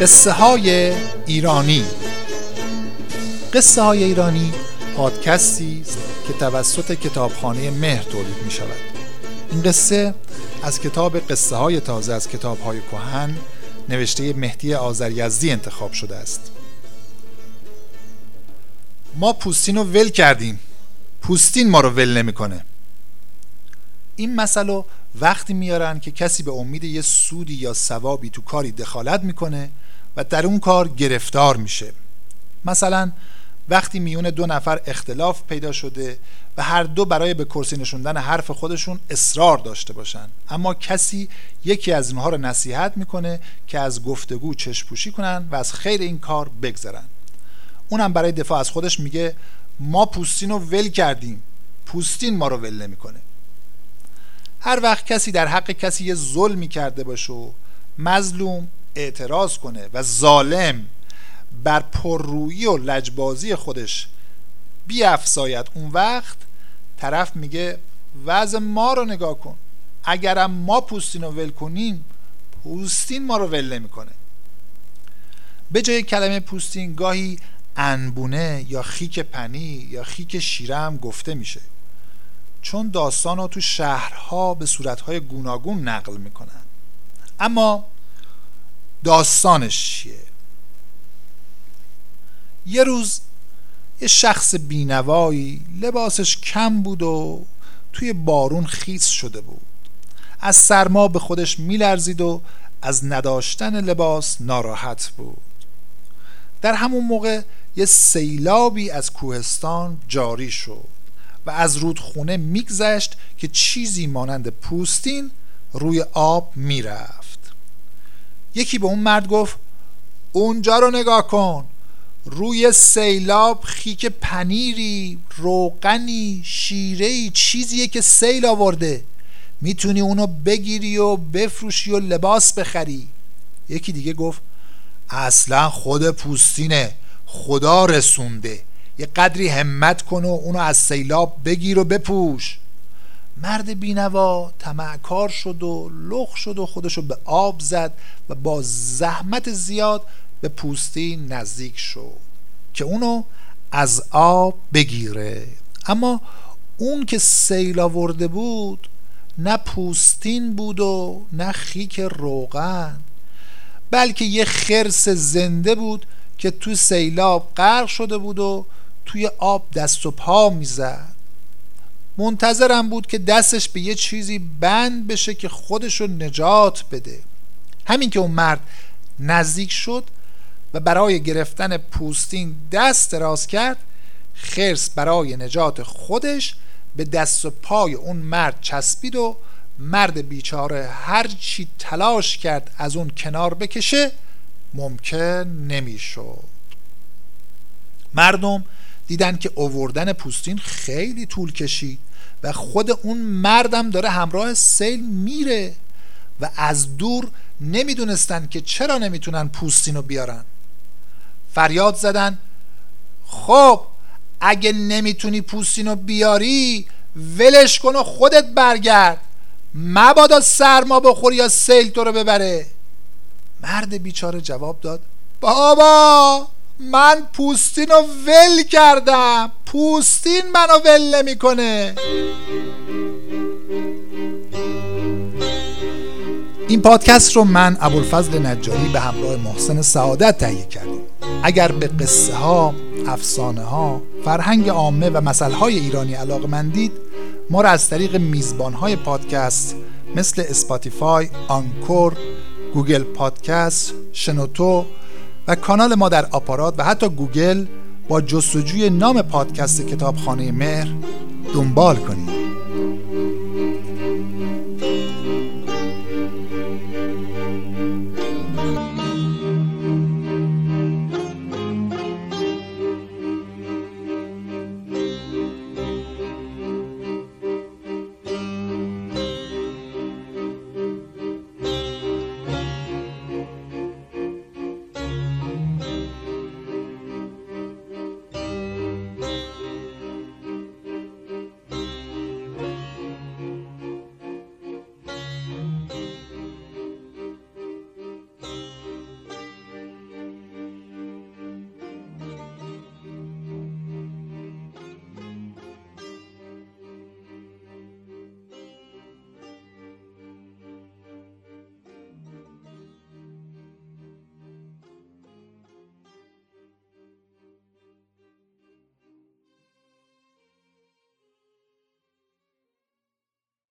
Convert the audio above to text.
قصه های ایرانی. قصه های ایرانی پادکستی است که توسط کتابخانه مهر تولید می شود این قصه از کتاب قصه های تازه از کتاب های کهن نوشته مهدی آذریزدی انتخاب شده است. ما پوستین رو ول کردیم. پوستین ما رو ول نمی‌کنه. این مسئله وقتی میارن که کسی به امید یه سودی یا ثوابی تو کاری دخالت می‌کنه و در اون کار گرفتار میشه. مثلا وقتی میون دو نفر اختلاف پیدا شده و هر دو برای به کرسی نشوندن حرف خودشون اصرار داشته باشن. اما کسی یکی از اونها رو نصیحت می‌کنه که از گفتگو چشپوشی کنن و از خیر این کار بگذرن. اونم برای دفاع از خودش میگه ما پوستین رو ول کردیم. پوستین ما رو ول نمی‌کنه. هر وقت کسی در حق کسی یه ظلمی کرده باشه و مظلوم اعتراض کنه و ظالم بر پررویی و لجبازی خودش بیافزاید. اون وقت طرف میگه وضع ما رو نگاه کن. اگرم ما پوستین رو ول کنیم پوستین ما رو ول نمی‌کنه. به جای کلمه پوستین گاهی انبونه یا خیک پنی یا خیک شیره هم گفته میشه. چون داستان رو تو شهرها به صورتهای گوناگون نقل می‌کنن. اما داستانش چیه؟ یه روز یه شخص بینوایی لباسش کم بود و توی بارون خیس شده بود. از سرما به خودش میلرزید و از نداشتن لباس ناراحت بود. در همون موقع یه سیلابی از کوهستان جاری شد و از رودخونه میگذشت که چیزی مانند پوستین روی آب می‌رفت. یکی به اون مرد گفت اونجا رو نگاه کن. روی سیلاب خیک پنیری روغنی شیرهی چیزیه که سیل آورده. می‌تونی اونو بگیری و بفروشی و لباس بخری. یکی دیگه گفت اصلا خود پوستینه. خدا رسونده. یه قدری همت کن و اونو از سیلاب بگیر و بپوش. مرد بینوا تمعکار شد و لخ شد و خودشو به آب زد و با زحمت زیاد به پوستی نزدیک شد که اونو از آب بگیره. اما اون که سیل آورده بود نه پوستین بود و نه خیک روغن بلکه یه خرس زنده بود که تو سیلاب غرق شده بود و توی آب دست و پا می‌زد. منتظرم بود که دستش به یه چیزی بند بشه که خودشو نجات بده. همین که اون مرد نزدیک شد و برای گرفتن پوستین دست دراز کرد خرس برای نجات خودش به دست و پای اون مرد چسبید و مرد بیچاره هر چی تلاش کرد از اون کنار بکشه ممکن نمی‌شد. مردم دیدن که اووردن پوستین خیلی طول کشید. و خود اون مردم داره همراه سیل میره و از دور نمی‌دونستن که چرا نمی‌تونن پوستین رو بیارن. فریاد زدن خب اگه نمی‌تونی پوستین رو بیاری ولش کن و خودت برگرد. مبادا سرما بخوری یا سیل تو رو ببره. مرد بیچاره جواب داد بابا من پوستین رو ول کردم. پوستین منو ول نمی‌کنه این پادکست رو من ابوالفضل نجاری به همراه محسن سعادت تهیه کردیم. اگر به قصه ها، افسانه ها، فرهنگ عامه و مثل های ایرانی علاقه مندید ما را از طریق میزبان های پادکست مثل اسپاتیفای، آنکور، گوگل پادکست، شنوتو و کانال ما در آپارات و حتی گوگل با جستجوی نام پادکست کتابخانه مهر دنبال کنید.